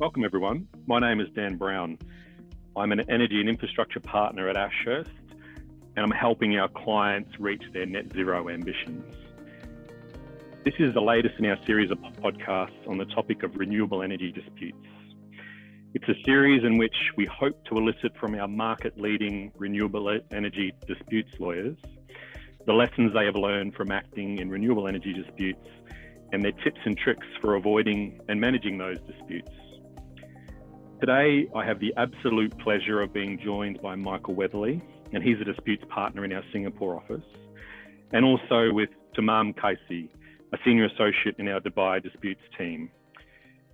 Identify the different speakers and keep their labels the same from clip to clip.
Speaker 1: Welcome, everyone. My name is Dan Brown. I'm an energy and infrastructure partner at Ashurst, and I'm helping our clients reach their net zero ambitions. This is the latest in our series of podcasts on the topic of renewable energy disputes. It's a series in which we hope to elicit from our market leading renewable energy disputes lawyers the lessons they have learned from acting in renewable energy disputes and their tips and tricks for avoiding and managing those disputes. Today, I have the absolute pleasure of being joined by Michael Weatherly, and he's a disputes partner in our Singapore office, and also with Tamam Kaisi, a senior associate in our Dubai disputes team.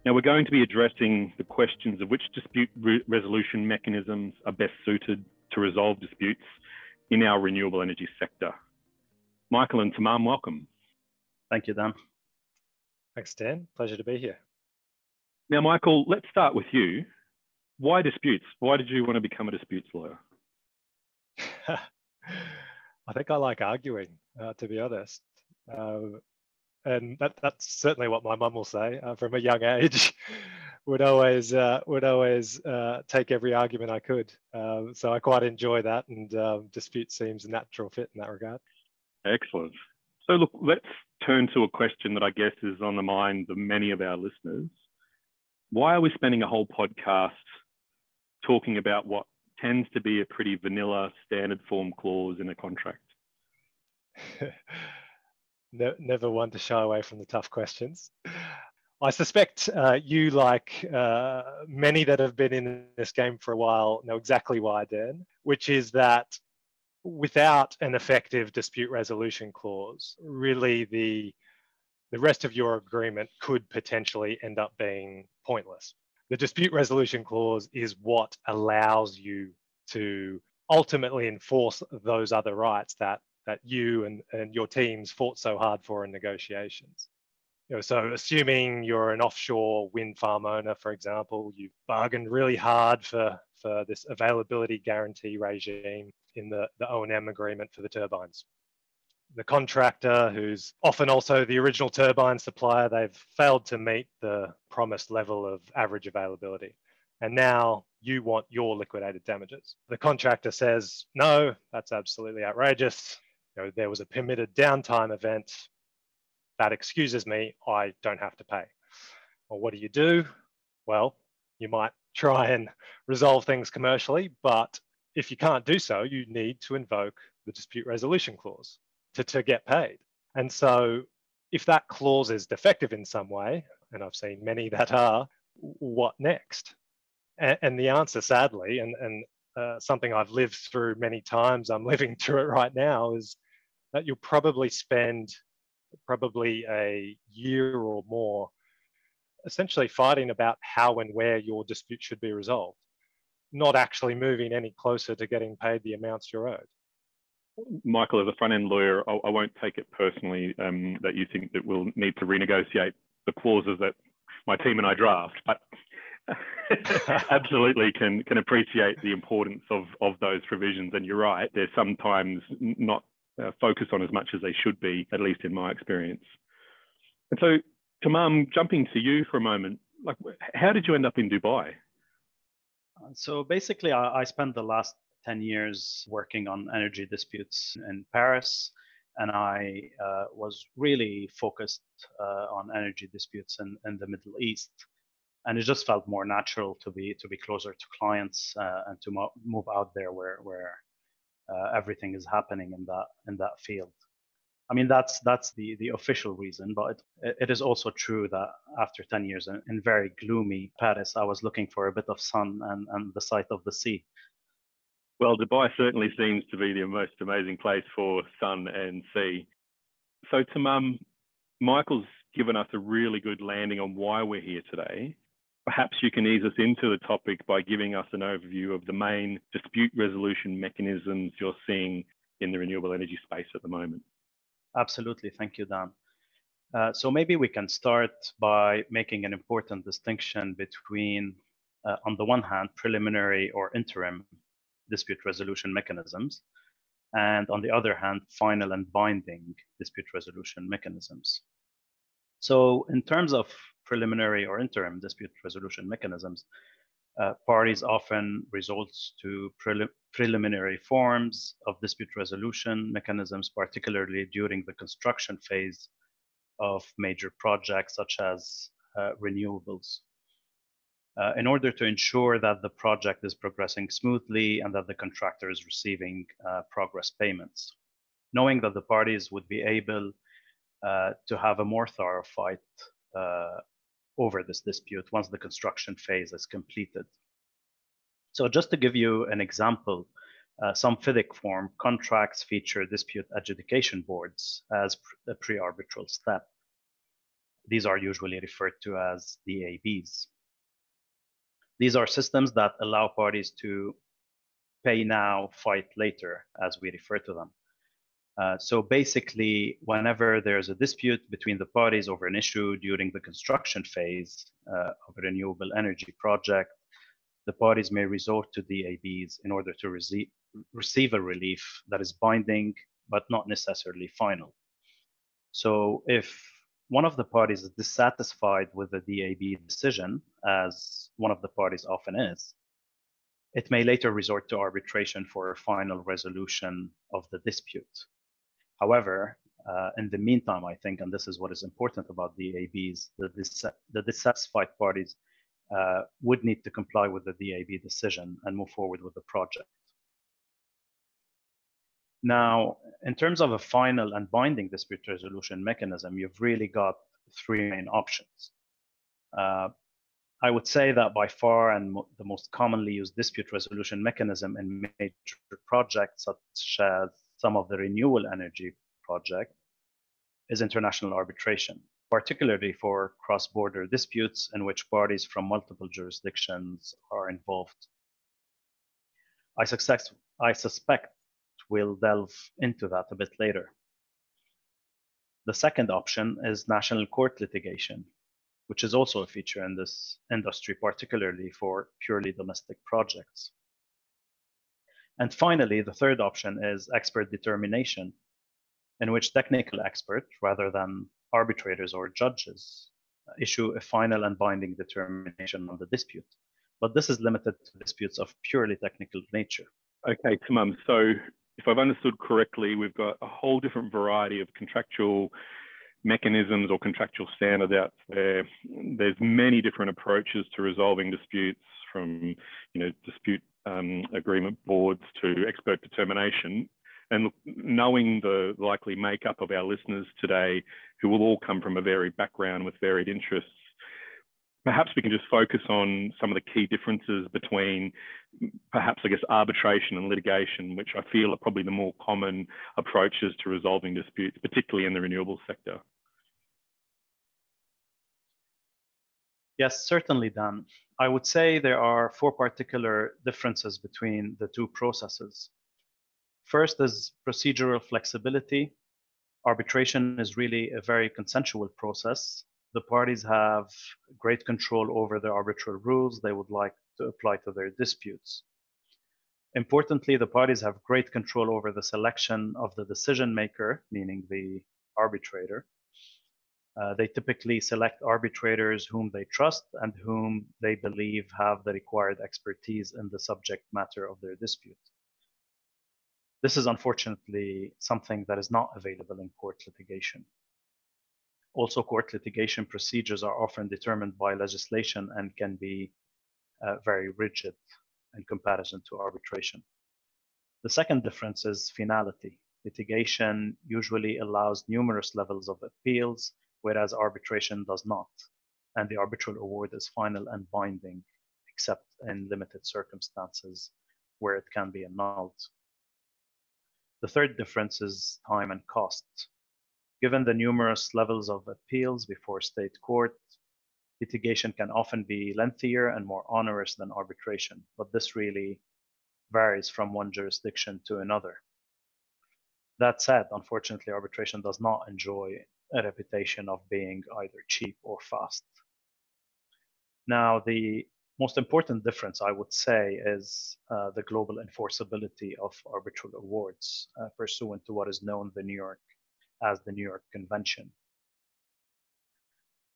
Speaker 1: Now, we're going to be addressing the questions of which dispute re resolution mechanisms are best suited to resolve disputes in our renewable energy sector. Michael and Tamam, welcome.
Speaker 2: Thank you, Dan.
Speaker 3: Thanks, Dan. Pleasure to be here.
Speaker 1: Now, Michael, let's start with you. Why disputes? Why did you want to become a disputes lawyer?
Speaker 3: I think I like arguing, uh, to be honest. Uh, and that, that's certainly what my mum will say uh, from a young age. would always uh, would always uh, take every argument I could. Um, so I quite enjoy that, and um, dispute seems a natural fit in that regard.
Speaker 1: Excellent. So look, let's turn to a question that I guess is on the minds of many of our listeners. Why are we spending a whole podcast talking about what tends to be a pretty vanilla standard form clause in a contract?
Speaker 3: never one to shy away from the tough questions. I suspect uh, you, like uh, many that have been in this game for a while, know exactly why, Dan, which is that without an effective dispute resolution clause, really the the rest of your agreement could potentially end up being pointless. The dispute resolution clause is what allows you to ultimately enforce those other rights that that you and, and your teams fought so hard for in negotiations. You know, so assuming you're an offshore wind farm owner, for example, you've bargained really hard for, for this availability guarantee regime in the, the O&M agreement for the turbines. The contractor, who's often also the original turbine supplier, they've failed to meet the promised level of average availability. And now you want your liquidated damages. The contractor says, no, that's absolutely outrageous you know, there was a permitted downtime event that excuses me, I don't have to pay. Well, what do you do? Well, you might try and resolve things commercially, but if you can't do so, you need to invoke the dispute resolution clause to, to get paid. And so if that clause is defective in some way, and I've seen many that are, what next? And, and the answer, sadly, and, and uh, something I've lived through many times, I'm living through it right now, is that you'll probably spend probably a year or more essentially fighting about how and where your dispute should be resolved, not actually moving any closer to getting paid the amounts you're owed.
Speaker 1: Michael, as a front end lawyer, I, I won't take it personally um, that you think that we'll need to renegotiate the clauses that my team and I draft, but absolutely can can appreciate the importance of of those provisions. And you're right, they're sometimes not uh, focus on as much as they should be, at least in my experience. And so, Tamam, jumping to you for a moment, like, how did you end up in Dubai?
Speaker 2: So basically, I, I spent the last 10 years working on energy disputes in Paris, and I uh, was really focused uh, on energy disputes in, in the Middle East. And it just felt more natural to be to be closer to clients uh, and to mo- move out there where where uh, everything is happening in that in that field. I mean that's that's the the official reason, but it, it is also true that after 10 years in, in, very gloomy Paris, I was looking for a bit of sun and, and the sight of the sea.
Speaker 1: Well, Dubai certainly seems to be the most amazing place for sun and sea. So, Tamam, Michael's given us a really good landing on why we're here today. Perhaps you can ease us into the topic by giving us an overview of the main dispute resolution mechanisms you're seeing in the renewable energy space at the moment.
Speaker 2: Absolutely. Thank you, Dan. Uh, so maybe we can start by making an important distinction between, uh, on the one hand, preliminary or interim dispute resolution mechanisms, and on the other hand, final and binding dispute resolution mechanisms. So in terms of preliminary or interim dispute resolution mechanisms, uh, parties often resort to prelim preliminary forms of dispute resolution mechanisms, particularly during the construction phase of major projects such as uh, renewables. Uh, in order to ensure that the project is progressing smoothly and that the contractor is receiving uh, progress payments. Knowing that the parties would be able uh, to have a more thorough fight uh, over this dispute once the construction phase is completed. So just to give you an example, uh, some FIDIC form contracts feature dispute adjudication boards as a pre-arbitral step. These are usually referred to as DABs. These are systems that allow parties to pay now, fight later, as we refer to them. Uh, so basically, whenever there's a dispute between the parties over an issue during the construction phase uh, of a renewable energy project, the parties may resort to DABs in order to receive, receive a relief that is binding but not necessarily final. So if one of the parties is dissatisfied with the DAB decision, as one of the parties often is, it may later resort to arbitration for a final resolution of the dispute. However, uh, in the meantime, I think, and this is what is important about DABs, the, dis the dissatisfied parties uh, would need to comply with the DAB decision and move forward with the project. Now, in terms of a final and binding dispute resolution mechanism, you've really got three main options. Uh, I would say that by far and the most commonly used dispute resolution mechanism in major projects, such as some of the renewable energy project, is international arbitration, particularly for cross-border disputes in which parties from multiple jurisdictions are involved. I, I suspect we'll delve into that a bit later. The second option is national court litigation, which is also a feature in this industry, particularly for purely domestic projects. And finally, the third option is expert determination, in which technical experts, rather than arbitrators or judges, issue a final and binding determination on the dispute. But this is limited to disputes of purely technical nature.
Speaker 1: Okay, Tamam. So if I've understood correctly, we've got a whole different variety of contractual mechanisms or contractual standards out there. There's many different approaches to resolving disputes from, you know, dispute um, agreement boards to expert determination. And knowing the likely makeup of our listeners today, who will all come from a varied background with varied interests, perhaps we can just focus on some of the key differences between perhaps I guess arbitration and litigation, which I feel are probably the more common approaches to resolving disputes, particularly in the renewable sector.
Speaker 2: Yes, certainly, Dan. I would say there are four particular differences between the two processes. First is procedural flexibility. Arbitration is really a very consensual process the parties have great control over the arbitral rules they would like to apply to their disputes. Importantly, the parties have great control over the selection of the decision maker, meaning the arbitrator. Uh, they typically select arbitrators whom they trust and whom they believe have the required expertise in the subject matter of their dispute. This is unfortunately something that is not available in court litigation. Also, court litigation procedures are often determined by legislation and can be uh, very rigid in comparison to arbitration. The second difference is finality. Litigation usually allows numerous levels of appeals, whereas arbitration does not. And the arbitral award is final and binding, except in limited circumstances where it can be annulled. The third difference is time and cost. Given the numerous levels of appeals before state court, litigation can often be lengthier and more onerous than arbitration, but this really varies from one jurisdiction to another. That said, unfortunately, arbitration does not enjoy a reputation of being either cheap or fast. Now, the most important difference, I would say, is uh, the global enforceability of arbitral awards uh, pursuant to what is known the New York as the New York Convention.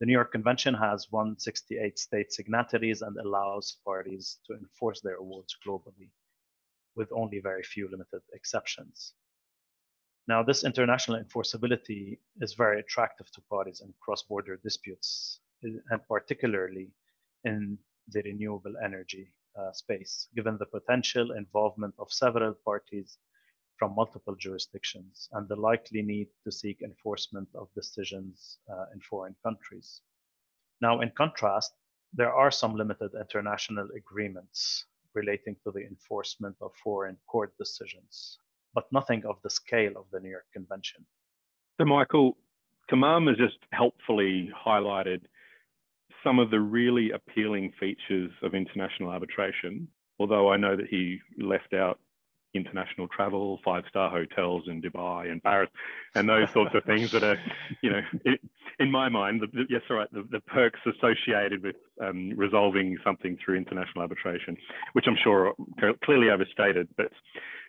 Speaker 2: The New York Convention has 168 state signatories and allows parties to enforce their awards globally, with only very few limited exceptions. Now, this international enforceability is very attractive to parties in cross-border disputes, and particularly in the renewable energy uh, space, given the potential involvement of several parties from multiple jurisdictions and the likely need to seek enforcement of decisions uh, in foreign countries. Now, in contrast, there are some limited international agreements relating to the enforcement of foreign court decisions but nothing of the scale of the New York Convention.
Speaker 1: So, Michael, Tamam has just helpfully highlighted some of the really appealing features of international arbitration, although I know that he left out international travel, five star hotels in Dubai and Paris, and those sorts of things that are, you know, it, in my mind, the, the, yes, all right, the, the perks associated with um, resolving something through international arbitration, which I'm sure are clearly overstated, but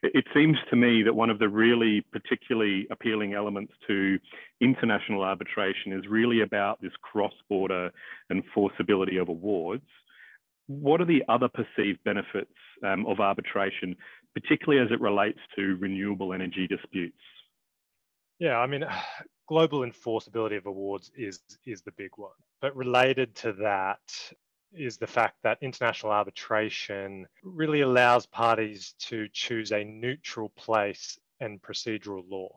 Speaker 1: it, seems to me that one of the really particularly appealing elements to international arbitration is really about this cross border enforceability of awards. What are the other perceived benefits um, of arbitration particularly as it relates to renewable energy disputes?
Speaker 3: Yeah, I mean, global enforceability of awards is is the big one. But related to that is the fact that international arbitration really allows parties to choose a neutral place and procedural law.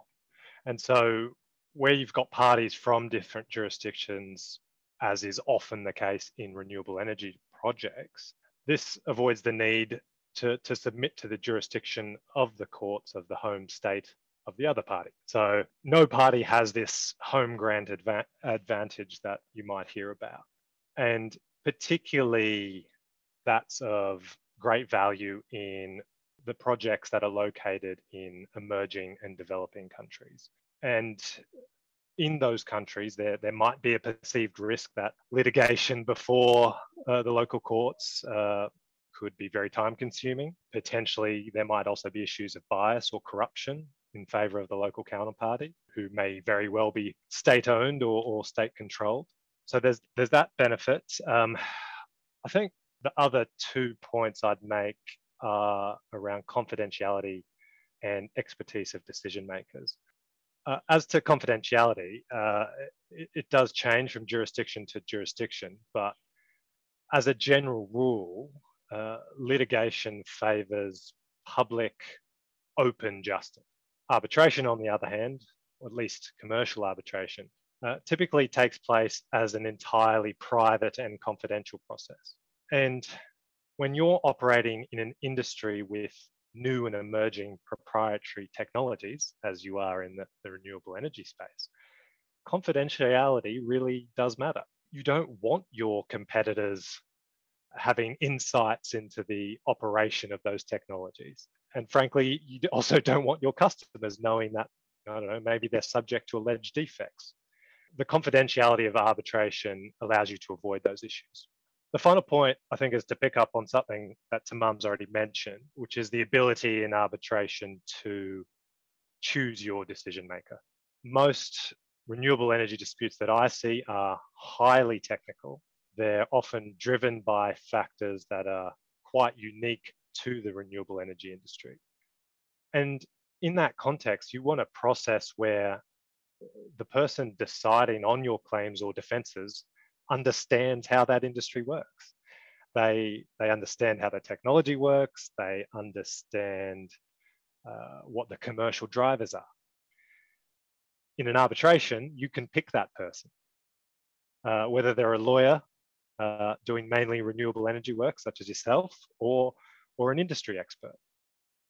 Speaker 3: And so where you've got parties from different jurisdictions, as is often the case in renewable energy projects, this avoids the need to, to submit to the jurisdiction of the courts of the home state of the other party. So no party has this home grant adva- advantage that you might hear about. And particularly that's of great value in the projects that are located in emerging and developing countries. And in those countries, there, there might be a perceived risk that litigation before uh, the local courts uh, could be very time consuming. Potentially, there might also be issues of bias or corruption in favor of the local counterparty, who may very well be state owned or, or state controlled. So there's, there's that benefit. Um, I think the other two points I'd make are around confidentiality and expertise of decision makers. Uh, as to confidentiality, uh, it, it, does change from jurisdiction to jurisdiction, but as a general rule, uh, litigation favours public, open justice. Arbitration, on the other hand, or at least commercial arbitration, uh, typically takes place as an entirely private and confidential process. And when you're operating in an industry with new and emerging proprietary technologies, as you are in the, the renewable energy space, confidentiality really does matter. You don't want your competitors having insights into the operation of those technologies. And frankly, you also don't want your customers knowing that, I don't know, maybe they're subject to alleged defects. The confidentiality of arbitration allows you to avoid those issues. The final point, I think, is to pick up on something that Tamam's already mentioned, which is the ability in arbitration to choose your decision maker. Most renewable energy disputes that I see are highly technical they're often driven by factors that are quite unique to the renewable energy industry. And in that context, you want a process where the person deciding on your claims or defenses understands how that industry works. They, they understand how the technology works, they understand uh, what the commercial drivers are. In an arbitration, you can pick that person. Uh, whether they're a lawyer uh, doing mainly renewable energy work, such as yourself, or or an industry expert.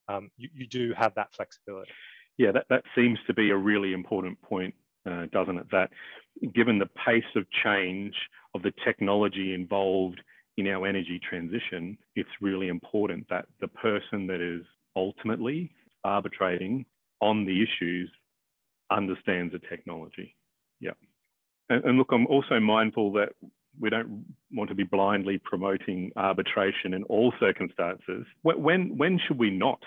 Speaker 3: Um, you, you do have that flexibility.
Speaker 1: Yeah, that, that seems to be a really important point, uh, doesn't it? That given the pace of change of the technology involved in our energy transition, it's really important that the person that is ultimately arbitrating on the issues understands the technology. Yeah. And, and look, I'm also mindful that we don't want to be blindly promoting arbitration in all circumstances. When, when should we not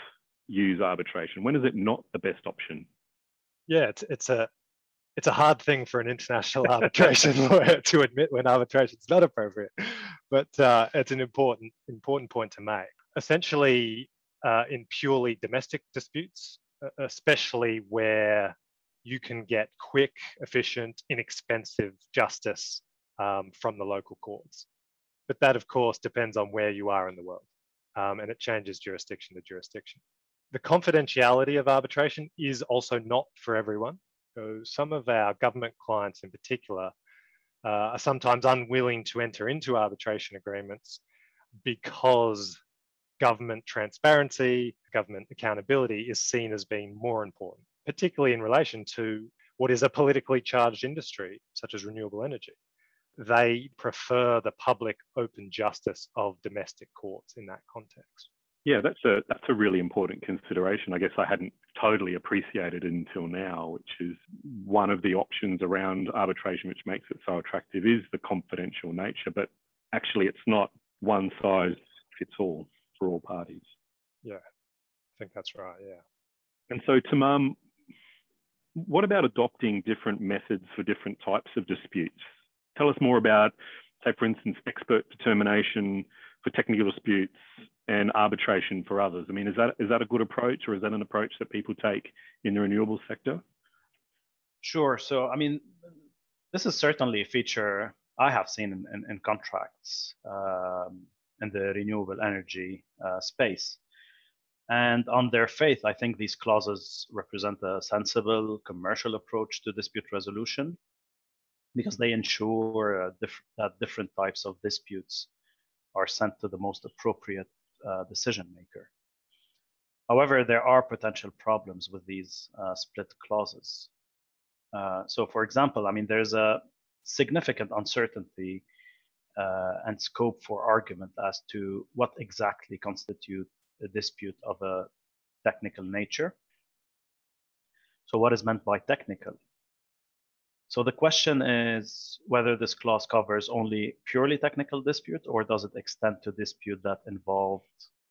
Speaker 1: use arbitration? When is it not the best option?
Speaker 3: Yeah, it's, it's a it's a hard thing for an international arbitration lawyer to admit when arbitration is not appropriate, but uh, it's an important important point to make. Essentially, uh, in purely domestic disputes, especially where you can get quick, efficient, inexpensive justice um, from the local courts. But that, of course, depends on where you are in the world, um, and it changes jurisdiction to jurisdiction. The confidentiality of arbitration is also not for everyone. So some of our government clients in particular uh, are sometimes unwilling to enter into arbitration agreements because government transparency, government accountability is seen as being more important, particularly in relation to what is a politically charged industry, such as renewable energy. They prefer the public open justice of domestic courts in that context.
Speaker 1: Yeah, that's a that's a really important consideration. I guess I hadn't totally appreciated until now, which is one of the options around arbitration which makes it so attractive is the confidential nature, but actually it's not one size fits all for all parties.
Speaker 3: Yeah, I think that's right. Yeah.
Speaker 1: And so, Tamam, what about adopting different methods for different types of disputes? Tell us more about, say, for instance, expert determination for technical disputes and arbitration for others. I mean, is that is that a good approach, or is that an approach that people take in the renewable sector?
Speaker 2: Sure. So, I mean, this is certainly a feature I have seen in, in, in contracts um, in the renewable energy uh, space. And on their faith, I think these clauses represent a sensible commercial approach to dispute resolution because they ensure uh, diff that different types of disputes are sent to the most appropriate uh, decision maker. However, there are potential problems with these uh, split clauses. So, for example, I mean, there's a significant uncertainty uh, and scope for argument as to what exactly constitute a dispute of a technical nature. So, what is meant by technical? So the question is whether this clause covers only purely technical dispute or does it extend to dispute that involved,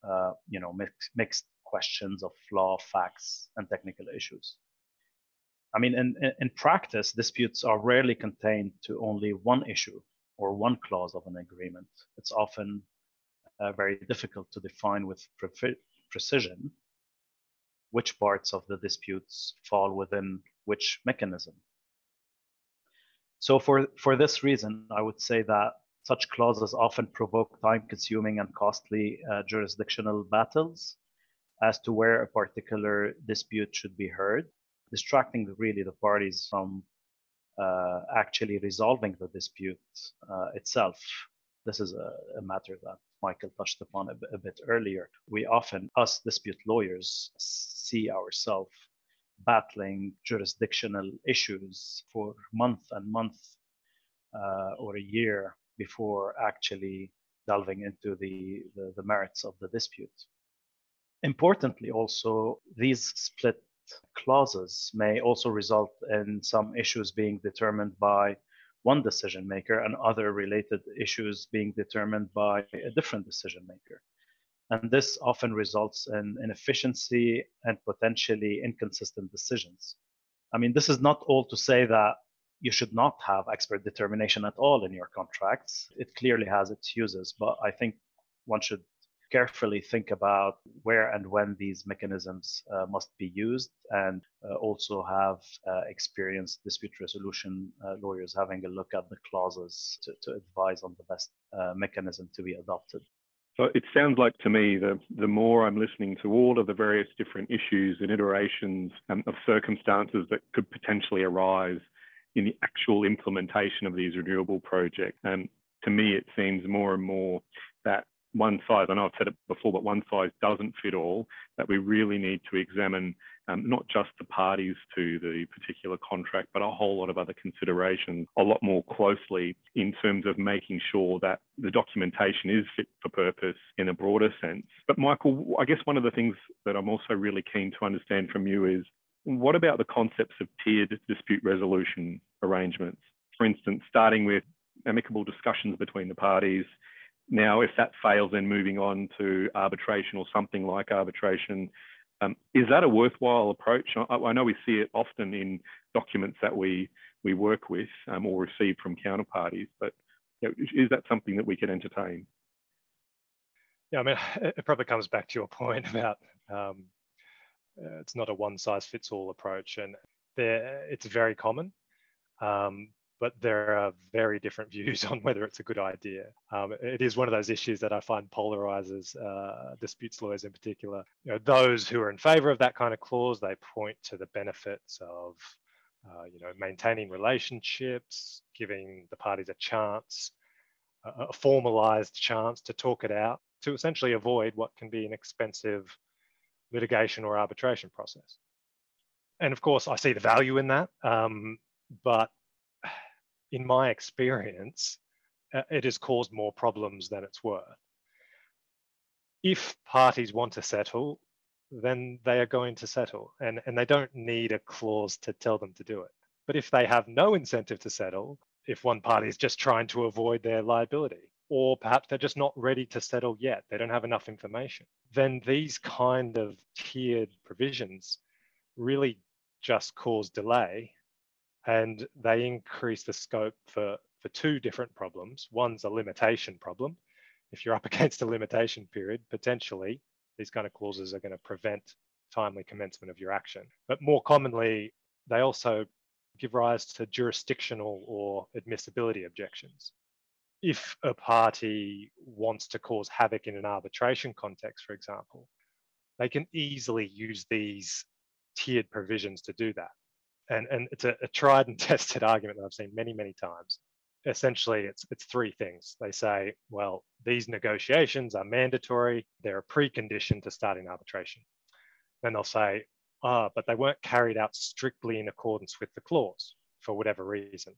Speaker 2: uh, you know, mix, mixed questions of law, facts, and technical issues. I mean, in, in practice, disputes are rarely contained to only one issue or one clause of an agreement. It's often uh, very difficult to define with pre precision which parts of the disputes fall within which mechanism. So for, for this reason, I would say that such clauses often provoke time-consuming and costly uh, jurisdictional battles as to where a particular dispute should be heard, distracting really the parties from uh, actually resolving the dispute uh, itself. This is a, a, matter that Michael touched upon a, a bit earlier. We often, us dispute lawyers, see ourselves battling jurisdictional issues for month and month uh, or a year before actually delving into the, the, the merits of the dispute. Importantly, also, these split clauses may also result in some issues being determined by one decision maker and other related issues being determined by a different decision maker. And this often results in inefficiency and potentially inconsistent decisions. I mean, this is not all to say that you should not have expert determination at all in your contracts. It clearly has its uses, but I think one should carefully think about where and when these mechanisms uh, must be used and uh, also have uh, experienced dispute resolution uh, lawyers having a look at the clauses to, to advise on the best uh, mechanism to be adopted.
Speaker 1: So it sounds like to me the the more I'm listening to all of the various different issues and iterations um, of circumstances that could potentially arise in the actual implementation of these renewable projects, and um, to me it seems more and more that one size, I know I've said it before, but one size doesn't fit all, that we really need to examine um, not just the parties to the particular contract, but a whole lot of other considerations a lot more closely in terms of making sure that the documentation is fit for purpose in a broader sense. But Michael, I guess one of the things that I'm also really keen to understand from you is what about the concepts of tiered dispute resolution arrangements? For instance, starting with amicable discussions between the parties, now, if that fails, then moving on to arbitration or something like arbitration, Um, is that a worthwhile approach? I, I, know we see it often in documents that we we work with um, or receive from counterparties, but you know, is that something that we can entertain?
Speaker 3: Yeah, I mean, it probably comes back to your point about um, it's not a one size fits all approach, and there it's very common. Um, but there are very different views on whether it's a good idea. Um, it is one of those issues that I find polarizes uh, disputes lawyers in particular. You know, those who are in favor of that kind of clause, they point to the benefits of, uh, you know, maintaining relationships, giving the parties a chance, a formalized chance to talk it out, to essentially avoid what can be an expensive litigation or arbitration process. And of course, I see the value in that, um, but in my experience, uh, it has caused more problems than it's worth. If parties want to settle, then they are going to settle and, and they don't need a clause to tell them to do it. But if they have no incentive to settle, if one party is just trying to avoid their liability, or perhaps they're just not ready to settle yet, they don't have enough information, then these kind of tiered provisions really just cause delay and they increase the scope for, for two different problems. One's a limitation problem. If you're up against a limitation period, potentially these kind of clauses are going to prevent timely commencement of your action. But more commonly, they also give rise to jurisdictional or admissibility objections. If a party wants to cause havoc in an arbitration context, for example, they can easily use these tiered provisions to do that and and it's a, a tried and tested argument that I've seen many many times. Essentially, it's it's three things. They say, well, these negotiations are mandatory; they're a precondition to starting arbitration. Then they'll say, ah, oh, but they weren't carried out strictly in accordance with the clause for whatever reason.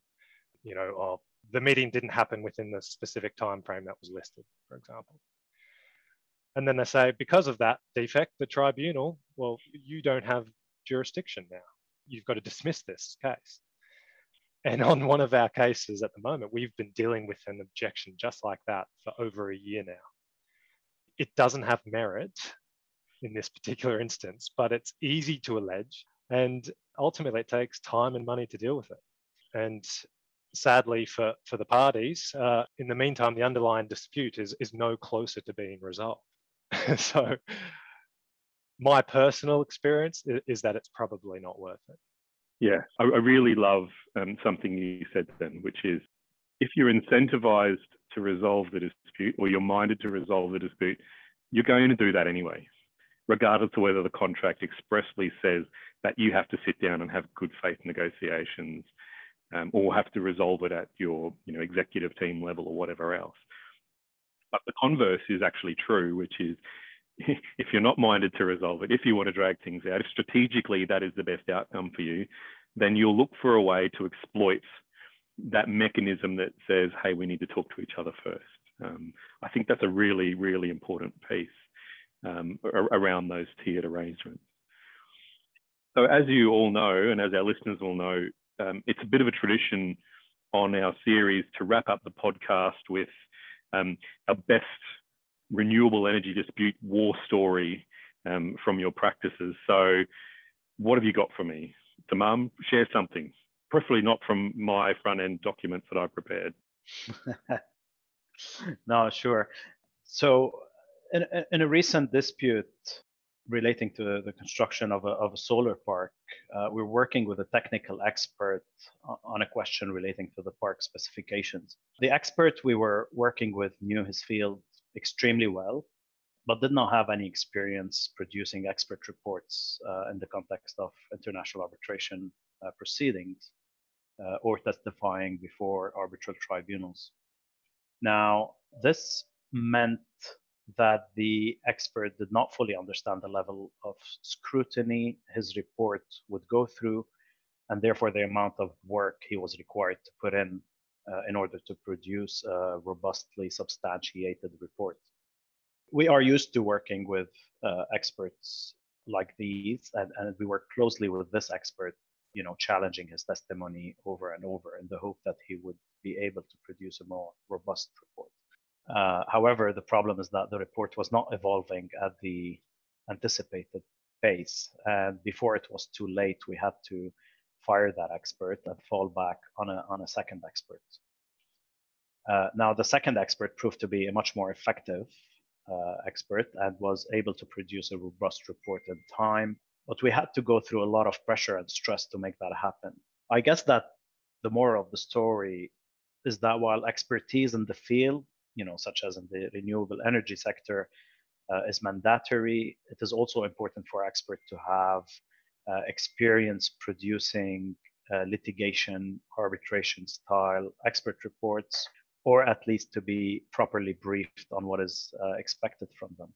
Speaker 3: You know, or the meeting didn't happen within the specific time frame that was listed, for example. And then they say, because of that defect, the tribunal, well, you don't have jurisdiction now you've got to dismiss this case. And on one of our cases at the moment, we've been dealing with an objection just like that for over a year now. It doesn't have merit in this particular instance, but it's easy to allege. And ultimately, it takes time and money to deal with it. And sadly for, for the parties, uh, in the meantime, the underlying dispute is, is no closer to being resolved. so my personal experience is, that it's probably not worth it.
Speaker 1: Yeah, I, I really love um, something you said then, which is if you're incentivized to resolve the dispute or you're minded to resolve the dispute, you're going to do that anyway, regardless of whether the contract expressly says that you have to sit down and have good faith negotiations um, or have to resolve it at your you know, executive team level or whatever else. But the converse is actually true, which is if you're not minded to resolve it, if you want to drag things out, if strategically that is the best outcome for you, then you'll look for a way to exploit that mechanism that says, hey, we need to talk to each other first. Um, I think that's a really, really important piece um, around those tiered arrangements. So as you all know, and as our listeners will know, um, it's a bit of a tradition on our series to wrap up the podcast with um, our best renewable energy dispute war story um, from your practices. So, what have you got for me? Tamam, share something, preferably not from my front end documents that I prepared.
Speaker 2: no, sure. So, in, in, a recent dispute relating to the construction of a, of a solar park, uh, we're working with a technical expert on a question relating to the park specifications. The expert we were working with knew his field extremely well, but did not have any experience producing expert reports uh, in the context of international arbitration uh, proceedings uh, or testifying before arbitral tribunals. Now, this meant that the expert did not fully understand the level of scrutiny his report would go through, and therefore the amount of work he was required to put in in order to produce a robustly substantiated report. We are used to working with uh, experts like these, and, and we work closely with this expert, you know, challenging his testimony over and over in the hope that he would be able to produce a more robust report. Uh, however, the problem is that the report was not evolving at the anticipated pace And before it was too late, we had to fire that expert and fall back on a, on a second expert. Uh, now, the second expert proved to be a much more effective uh, expert and was able to produce a robust report in time. But we had to go through a lot of pressure and stress to make that happen. I guess that the moral of the story is that while expertise in the field, you know, such as in the renewable energy sector, uh, is mandatory, it is also important for experts to have experience producing uh, litigation, arbitration style expert reports or at least to be properly briefed on what is uh, expected from them.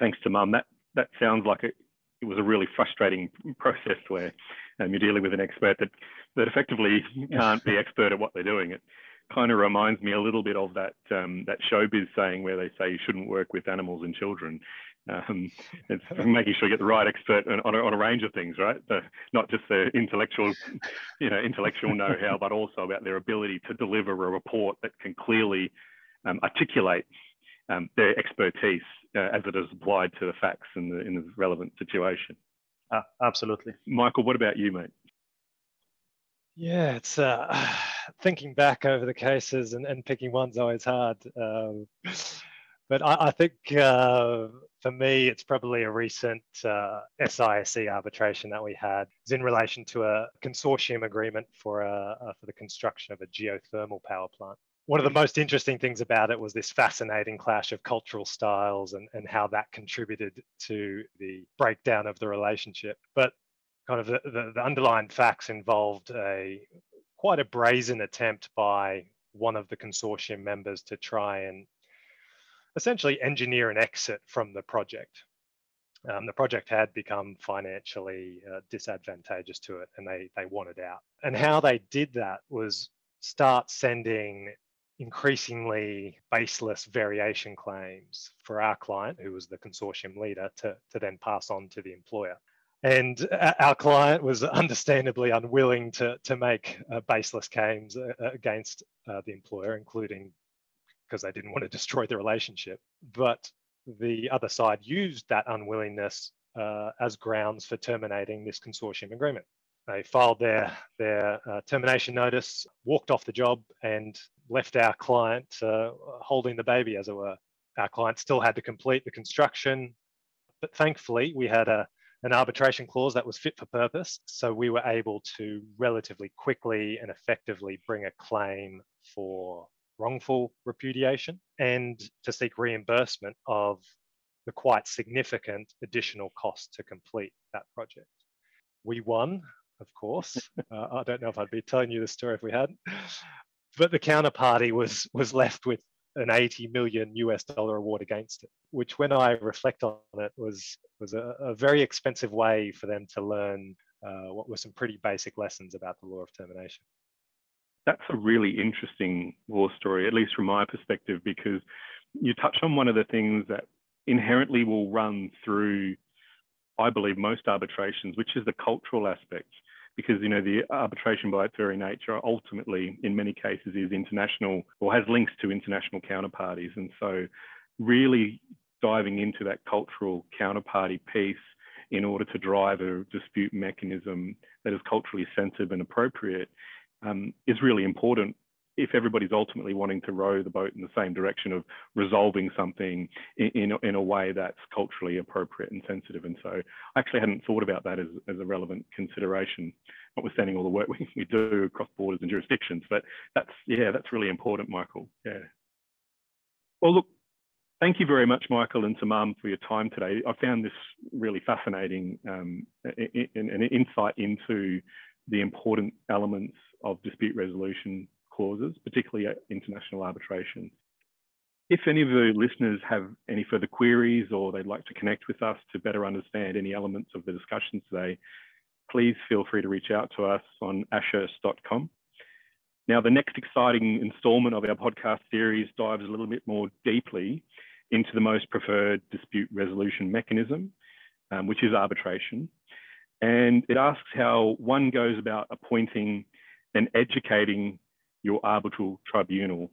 Speaker 1: Thanks Tamam. That that sounds like it, it was a really frustrating process where um, you're dealing with an expert that that effectively can't be expert at what they're doing. It kind of reminds me a little bit of that um, that showbiz saying where they say you shouldn't work with animals and children. Um, it's making sure you get the right expert on a, on a range of things, right? The, not just the intellectual, you know, intellectual know-how, but also about their ability to deliver a report that can clearly um, articulate um, their expertise uh, as it is applied to the facts in the in the relevant situation.
Speaker 2: Uh, absolutely,
Speaker 1: Michael. What about you, mate?
Speaker 3: Yeah, it's uh, thinking back over the cases and, and picking one's always hard. But I, I think uh, for me, it's probably a recent uh, SISE arbitration that we had. It's in relation to a consortium agreement for a, uh, for the construction of a geothermal power plant. One of the most interesting things about it was this fascinating clash of cultural styles and, and how that contributed to the breakdown of the relationship. But kind of the, the, the underlying facts involved a quite a brazen attempt by one of the consortium members to try and essentially engineer an exit from the project. Um, the project had become financially uh, disadvantageous to it and they, they wanted out. And how they did that was start sending increasingly baseless variation claims for our client, who was the consortium leader, to, to then pass on to the employer. And our client was understandably unwilling to, to make uh, baseless claims uh, against uh, the employer, including because they didn't want to destroy the relationship. But the other side used that unwillingness uh, as grounds for terminating this consortium agreement. They filed their, their uh, termination notice, walked off the job, and left our client uh, holding the baby, as it were. Our client still had to complete the construction, but thankfully, we had a, an arbitration clause that was fit for purpose. So we were able to relatively quickly and effectively bring a claim for wrongful repudiation and to seek reimbursement of the quite significant additional cost to complete that project. We won, of course. uh, I don't know if I'd be telling you the story if we hadn't, but the counterparty was was left with an 80 million US dollar award against it, which when I reflect on it was was a, a very expensive way for them to learn uh, what were some pretty basic lessons about the law of termination
Speaker 1: that's a really interesting war story, at least from my perspective, because you touch on one of the things that inherently will run through, I believe, most arbitrations, which is the cultural aspect. Because you know the arbitration by its very nature ultimately, in many cases, is international or has links to international counterparties, and so really diving into that cultural counterparty piece in order to drive a dispute mechanism that is culturally sensitive and appropriate um, is really important if everybody's ultimately wanting to row the boat in the same direction of resolving something in, in, in, a way that's culturally appropriate and sensitive. And so I actually hadn't thought about that as, as a relevant consideration, notwithstanding all the work we, we do across borders and jurisdictions. But that's, yeah, that's really important, Michael. Yeah. Well, look, thank you very much, Michael and Tamam, for your time today. I found this really fascinating um, an insight into the important elements of dispute resolution clauses, particularly international arbitration. If any of the listeners have any further queries or they'd like to connect with us to better understand any elements of the discussion today, please feel free to reach out to us on ashurst.com. Now, the next exciting installment of our podcast series dives a little bit more deeply into the most preferred dispute resolution mechanism, um, which is arbitration. And it asks how one goes about appointing and educating your arbitral tribunal.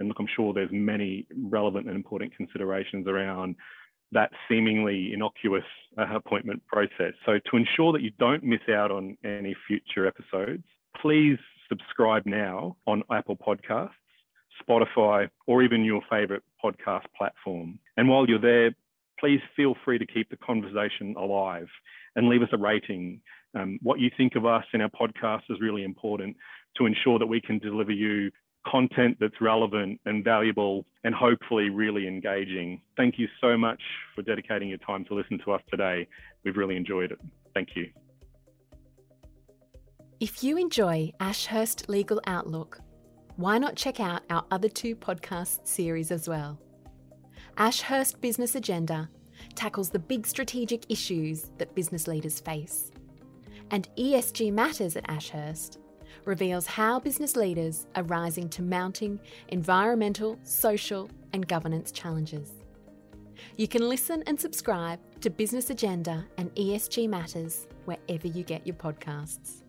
Speaker 1: And look, I'm sure there's many relevant and important considerations around that seemingly innocuous uh, appointment process. So, to ensure that you don't miss out on any future episodes, please subscribe now on Apple Podcasts, Spotify, or even your favorite podcast platform. And while you're there, please feel free to keep the conversation alive and leave us a rating. Um, what you think of us in our podcast is really important to ensure that we can deliver you content that's relevant and valuable and hopefully really engaging. Thank you so much for dedicating your time to listen to us today. We've really enjoyed it. Thank you.
Speaker 4: If you enjoy Ashurst Legal Outlook, why not check out our other two podcast series as well? Ashurst Business Agenda tackles the big strategic issues that business leaders face. And ESG Matters at Ashurst reveals how business leaders are rising to mounting environmental, social, and governance challenges. You can listen and subscribe to Business Agenda and ESG Matters wherever you get your podcasts.